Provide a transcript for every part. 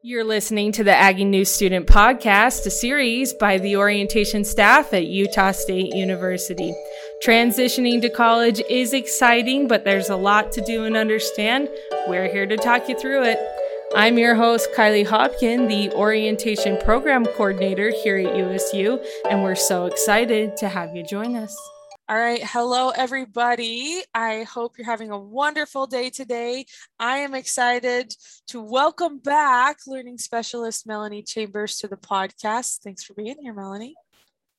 You're listening to the Aggie News Student Podcast, a series by the orientation staff at Utah State University. Transitioning to college is exciting, but there's a lot to do and understand. We're here to talk you through it. I'm your host, Kylie Hopkin, the Orientation Program Coordinator here at USU, and we're so excited to have you join us. All right. Hello, everybody. I hope you're having a wonderful day today. I am excited to welcome back learning specialist Melanie Chambers to the podcast. Thanks for being here, Melanie.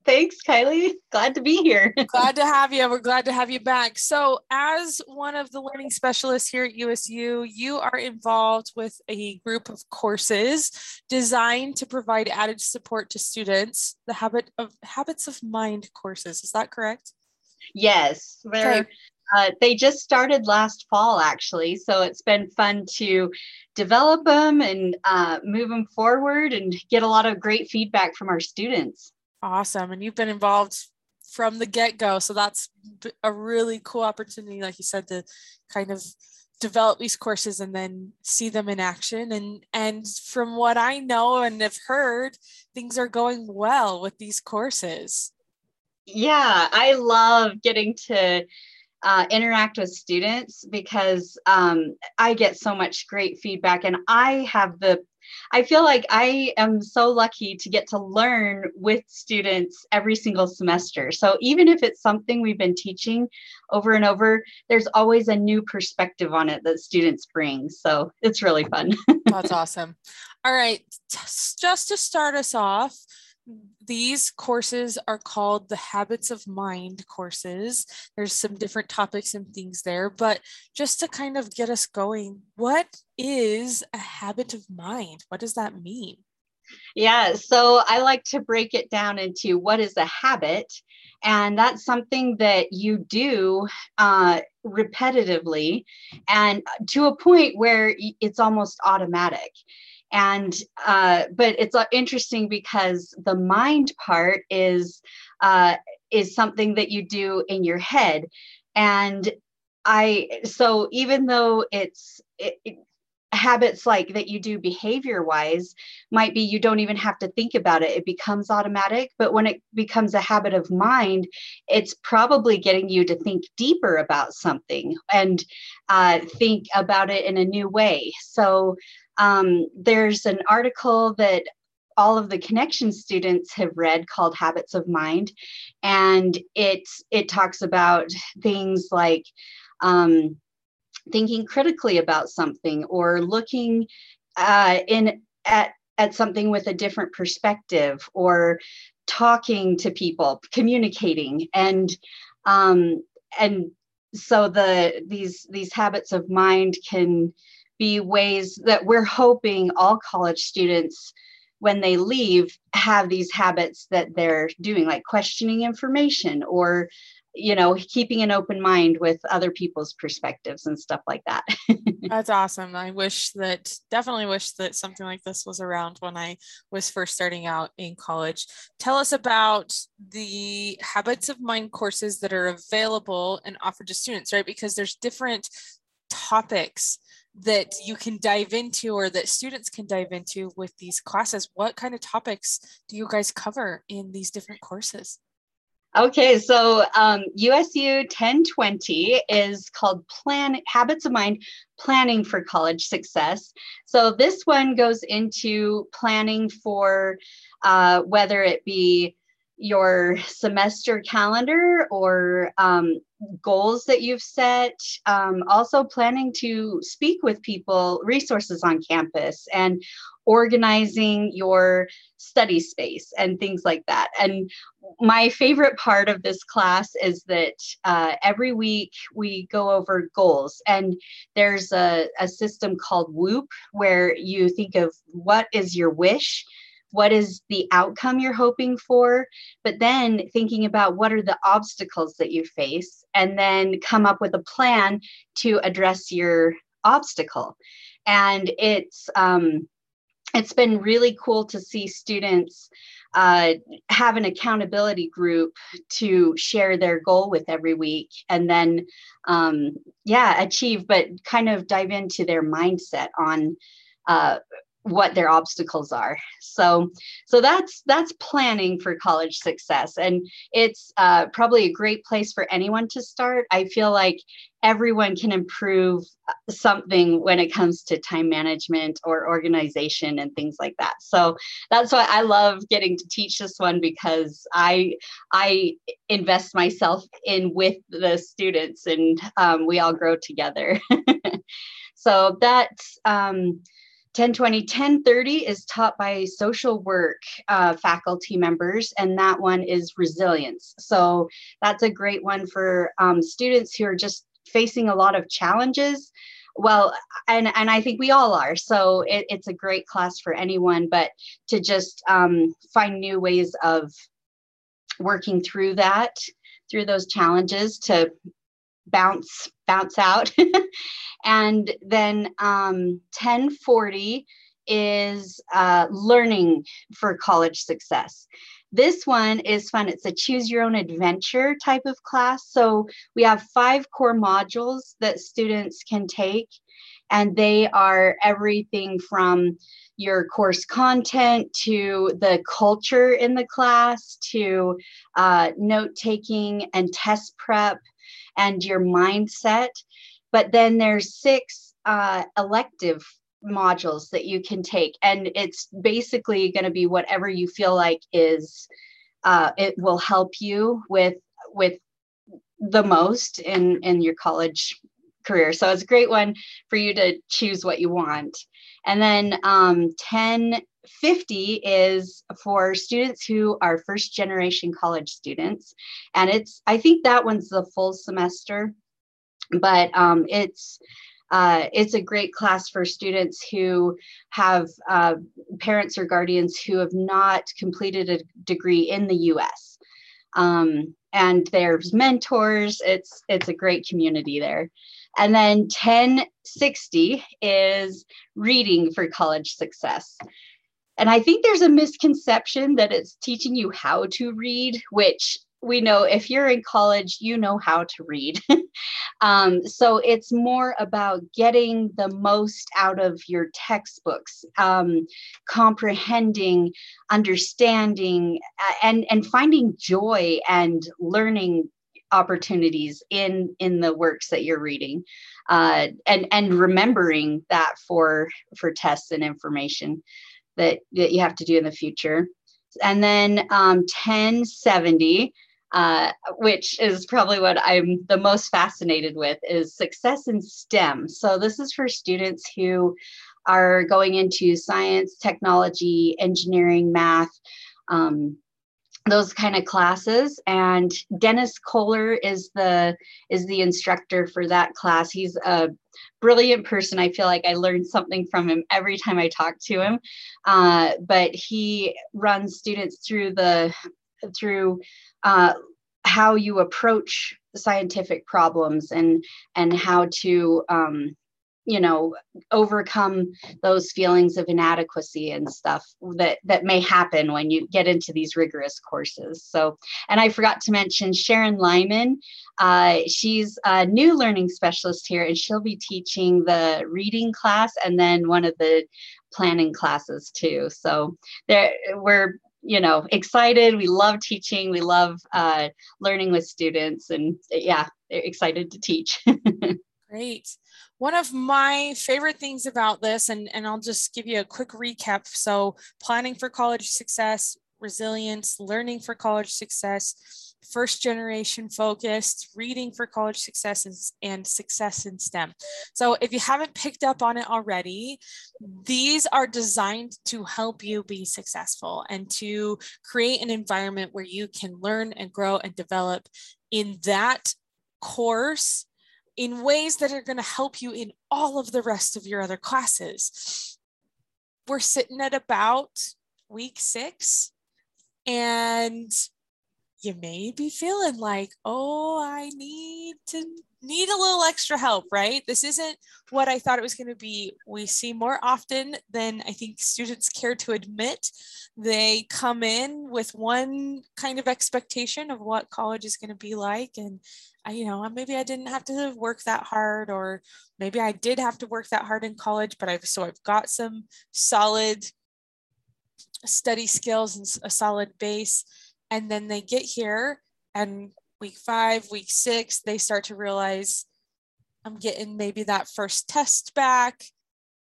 Thanks, Kylie. Glad to be here. glad to have you. We're glad to have you back. So, as one of the learning specialists here at USU, you are involved with a group of courses designed to provide added support to students. The habit of habits of mind courses. Is that correct? Yes. Okay. Uh, they just started last fall, actually. So it's been fun to develop them and uh, move them forward and get a lot of great feedback from our students. Awesome. And you've been involved from the get go. So that's a really cool opportunity, like you said, to kind of develop these courses and then see them in action and and from what i know and have heard things are going well with these courses yeah, I love getting to uh, interact with students because um, I get so much great feedback, and I have the I feel like I am so lucky to get to learn with students every single semester. So even if it's something we've been teaching over and over, there's always a new perspective on it that students bring. So it's really fun. That's awesome. All right, just to start us off, these courses are called the habits of mind courses. There's some different topics and things there but just to kind of get us going what is a habit of mind? What does that mean? Yeah so i like to break it down into what is a habit and that's something that you do uh, repetitively and to a point where it's almost automatic and uh, but it's uh, interesting because the mind part is uh, is something that you do in your head. And i so even though it's it, it, habits like that you do behavior wise might be you don't even have to think about it. It becomes automatic. But when it becomes a habit of mind it's probably getting you to think deeper about something and uh, think about it in a new way. So um, there's an article that all of the connection students have read called habits of mind and it it talks about things like um, thinking critically about something or looking uh, in at at something with a different perspective or talking to people communicating and um, and so the these these habits of mind can be ways that we're hoping all college students when they leave have these habits that they're doing like questioning information or you know keeping an open mind with other people's perspectives and stuff like that. That's awesome. I wish that definitely wish that something like this was around when i was first starting out in college. Tell us about the habits of mind courses that are available and offered to students right? Because there's different topics that you can dive into or that students can dive into with these classes what kind of topics do you guys cover in these different courses Okay, so um, USU 1020 is called Plan Habits of Mind Planning for College Success. So this one goes into planning for uh, whether it be your semester calendar or um, goals that you've set. Um, also, planning to speak with people, resources on campus, and organizing your study space and things like that. And my favorite part of this class is that uh, every week we go over goals, and there's a, a system called WOOP where you think of what is your wish what is the outcome you're hoping for, but then thinking about what are the obstacles that you face, and then come up with a plan to address your obstacle. And it's um, it's been really cool to see students uh, have an accountability group to share their goal with every week and then um, yeah achieve but kind of dive into their mindset on uh, what their obstacles are. So so that's that's planning for college success. And it's uh, probably a great place for anyone to start. I feel like everyone can improve something when it comes to time management or organization and things like that. So that's why i love getting to teach this one because i i invest myself in with the students and um, we all grow together. So that's um, 1020 1030 is taught by social work uh, faculty members and that one is resilience. So that's a great one for um, students who are just facing a lot of challenges. Well and and i think we all are so it, it's a great class for anyone but to just um, find new ways of working through that through those challenges to bounce bounce out. And then um, 1040 is uh, learning for college success. This one is fun. It's a choose your own adventure type of class. So we have five core modules that students can take and they are everything from your course content to the culture in the class to uh, note taking and test prep and your mindset. But then there's six uh, elective modules that you can take, and it's basically going to be whatever you feel like is uh, it will help you with with the most in in your college career. So it's a great one for you to choose what you want. And then um, 1050 is for students who are first generation college students. And it's, I think that one's the full semester, but um, it's, uh, it's a great class for students who have uh, parents or guardians who have not completed a degree in the US. Um, and there's mentors. It's it's a great community there. And then 1060 is reading for college success. And I think there's a misconception that it's teaching you how to read, which we know if you're in college, you know how to read. um, so it's more about getting the most out of your textbooks, um, comprehending, understanding, and, and finding joy and learning opportunities in in the works that you're reading uh, and and remembering that for for tests and information that that you have to do in the future. And then um, 1070 uh, which is probably what i'm the most fascinated with is success in stem. So this is for students who are going into science technology engineering math um, those kind of classes. And dennis kohler is the is the instructor for that class. He's a brilliant person. I feel like i learned something from him every time i talk to him. Uh, but he runs students through the through uh, how you approach scientific problems and and how to um, you know overcome those feelings of inadequacy and stuff that that may happen when you get into these rigorous courses. So and i forgot to mention sharon lyman. Uh, she's a new learning specialist here and she'll be teaching the reading class and then one of the planning classes too. So there we're you know excited. We love teaching. We love uh, learning with students and yeah excited to teach Great. One of my favorite things about this, and, and I'll just give you a quick recap. So, planning for college success, resilience, learning for college success, first generation focused, reading for college success, and, and success in STEM. So, if you haven't picked up on it already, these are designed to help you be successful and to create an environment where you can learn and grow and develop in that course in ways that are going to help you in all of the rest of your other classes. We're sitting at about week six, and you may be feeling like, oh, I need to need a little extra help, right? This isn't what I thought it was going to be. We see more often than I think students care to admit. They come in with one kind of expectation of what college is going to be like. And I, you know, maybe I didn't have to work that hard, or maybe I did have to work that hard in college, but I've so I've got some solid study skills and a solid base. And then they get here and week five, week six, they start to realize I'm getting maybe that first test back.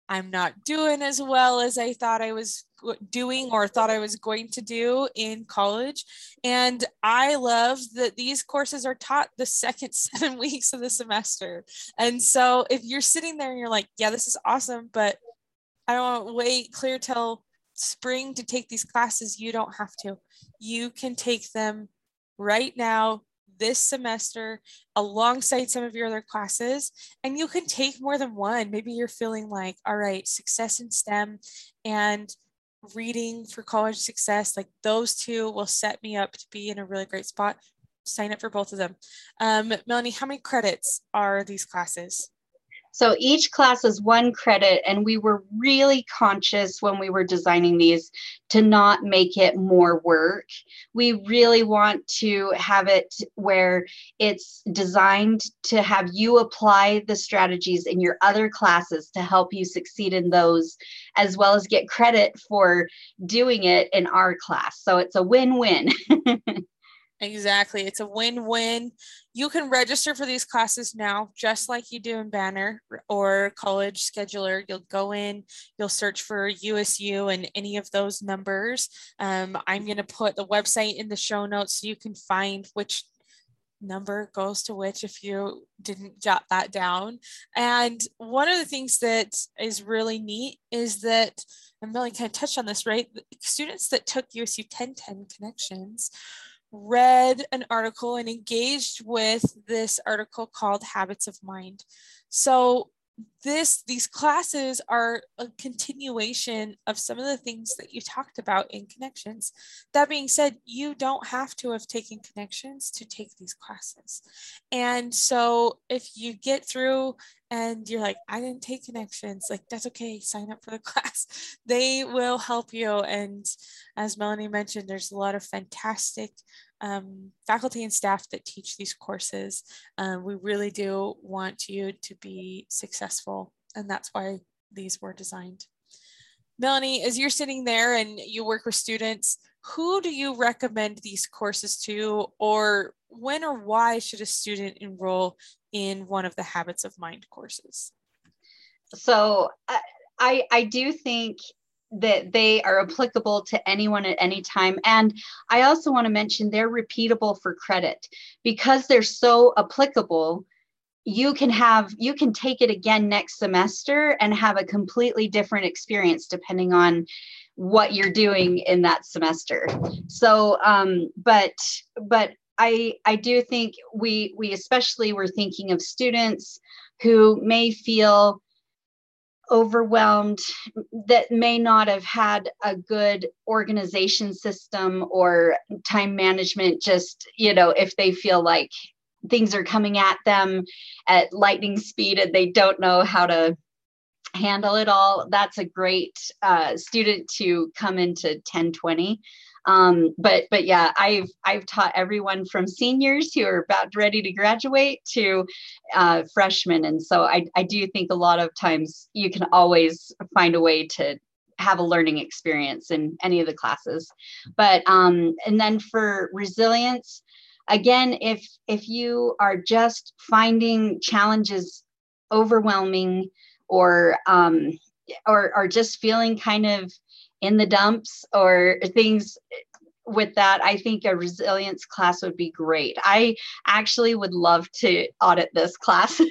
I'm not doing as well as I thought I was doing or thought I was going to do in college. And I love that these courses are taught the second seven weeks of the semester. And so if you're sitting there and you're like, yeah, this is awesome, but I don't want to wait clear till spring to take these classes, you don't have to. You can take them right now this semester alongside some of your other classes and you can take more than one. Maybe you're feeling like all right success in stem and reading for college success like those two will set me up to be in a really great spot. Sign up for both of them. Um, melanie how many credits are these classes so each class is one credit, and we were really conscious when we were designing these to not make it more work. We really want to have it where it's designed to have you apply the strategies in your other classes to help you succeed in those, as well as get credit for doing it in our class. So it's a win win. Exactly. It's a win win. You can register for these classes now, just like you do in Banner or College Scheduler. You'll go in, you'll search for USU and any of those numbers. Um, I'm going to put the website in the show notes so you can find which number goes to which if you didn't jot that down. And one of the things that is really neat is that, and Millie kind of touched on this, right? students that took USU 1010 connections read an article and engaged with this article called Habits of Mind. So this these classes are a continuation of some of the things that you talked about in connections. That being said you don't have to have taken connections to take these classes. And so if you get through and you're like i didn't take connections like that's okay sign up for the class. They will help you. And as melanie mentioned there's a lot of fantastic um, faculty and staff that teach these courses. Um, we really do want you to be successful, and that's why these were designed. Melanie, as you're sitting there and you work with students, who do you recommend these courses to, or when or why should a student enroll in one of the Habits of Mind courses? So I, I do think that they are applicable to anyone at any time. And I also want to mention they're repeatable for credit because they're so applicable. You can have you can take it again next semester and have a completely different experience depending on what you're doing in that semester. So, um, but but I I do think we we especially were thinking of students who may feel overwhelmed that may not have had a good organization system or time management just you know if they feel like things are coming at them at lightning speed and they don't know how to handle it all that's a great uh, student to come into 1020 um, but but yeah, I've I've taught everyone from seniors who are about ready to graduate to uh, freshmen, and so I I do think a lot of times you can always find a way to have a learning experience in any of the classes. But um, and then for resilience, again, if if you are just finding challenges overwhelming or um, or or just feeling kind of in the dumps or things with that, I think a resilience class would be great. I actually would love to audit this class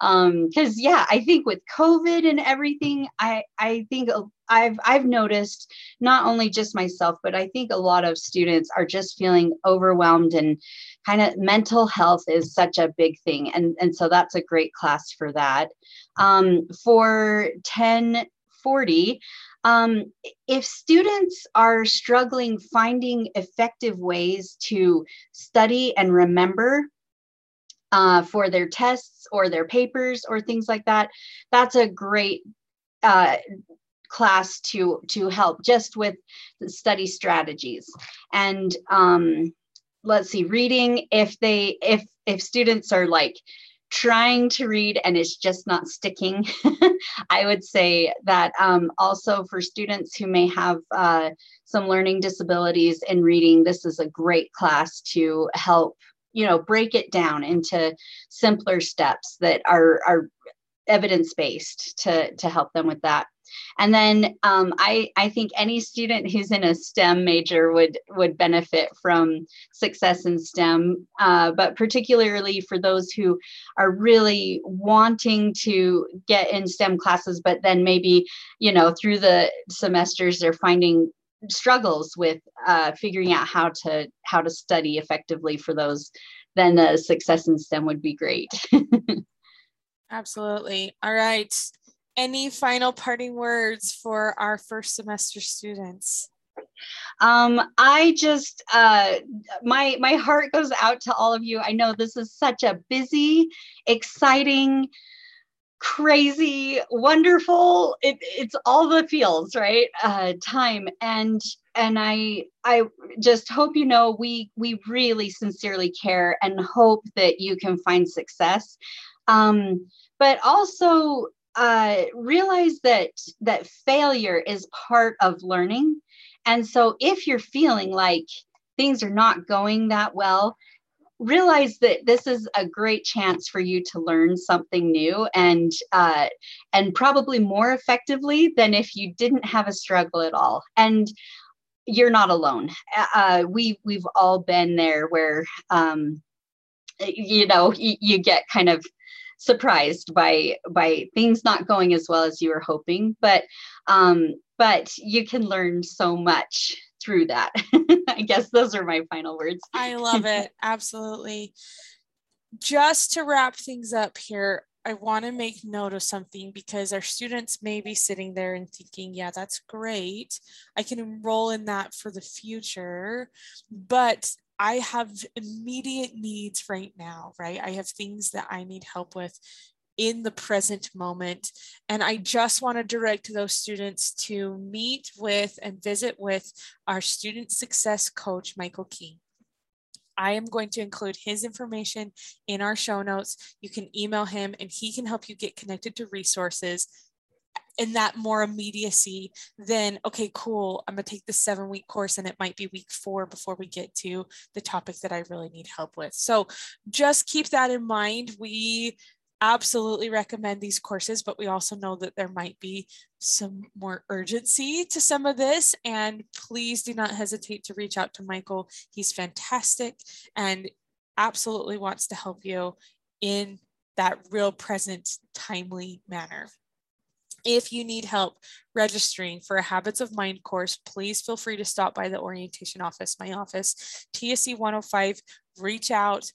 Um, because, um, yeah, I think with COVID and everything, I I think I've I've noticed not only just myself, but I think a lot of students are just feeling overwhelmed and kind of mental health is such a big thing, and and so that's a great class for that. Um, for ten forty. Um, if students are struggling finding effective ways to study and remember, uh, for their tests or their papers or things like that, that's a great uh, class to to help just with study strategies. And um, let's see reading if they if if students are like trying to read and it's just not sticking i would say that um, also for students who may have uh, some learning disabilities in reading this is a great class to help you know break it down into simpler steps that are are evidence based to to help them with that and then um, I, I think any student who's in a STEM major would would benefit from success in STEM, uh, but particularly for those who are really wanting to get in STEM classes, but then maybe you know through the semesters they're finding struggles with uh, figuring out how to how to study effectively for those then the success in STEM would be great. Absolutely. All right any final parting words for our first semester students? Um, I just uh, my my heart goes out to all of you. I know this is such a busy, exciting, crazy, wonderful. It, it's all the feels, right? Uh, time and and I I just hope you know we we really sincerely care and hope that you can find success. Um, but also uh, realize that that failure is part of learning. And so if you're feeling like things are not going that well realize that this is a great chance for you to learn something new and uh, and probably more effectively than if you didn't have a struggle at all. And you're not alone. Uh, we we've all been there where um, you know you, you get kind of surprised by by things not going as well as you were hoping but um but you can learn so much through that i guess those are my final words i love it absolutely just to wrap things up here I want to make note of something because our students may be sitting there and thinking, yeah, that's great. I can enroll in that for the future. But I have immediate needs right now, right? I have things that I need help with in the present moment. And I just want to direct those students to meet with and visit with our student success coach, Michael King. I am going to include his information in our show notes. You can email him and he can help you get connected to resources in that more immediacy than okay cool i'm going to take the seven week course and it might be week four before we get to the topic that i really need help with. So just keep that in mind. We absolutely recommend these courses but we also know that there might be some more urgency to some of this. And please do not hesitate to reach out to michael. He's fantastic and absolutely wants to help you in that real present timely manner if you need help registering for a Habits of Mind course, please feel free to stop by the orientation office, my office, TSC 105. Reach out,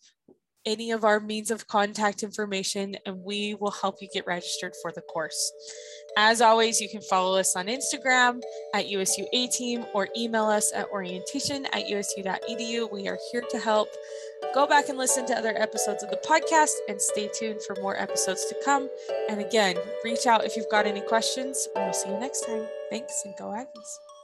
any of our means of contact information, and we will help you get registered for the course. As always, you can follow us on Instagram at USU A Team or email us at orientation at usu.edu. We are here to help. Go back and listen to other episodes of the podcast and stay tuned for more episodes to come. And again, reach out if you've got any questions. We'll see you next time. Thanks and go Aggies.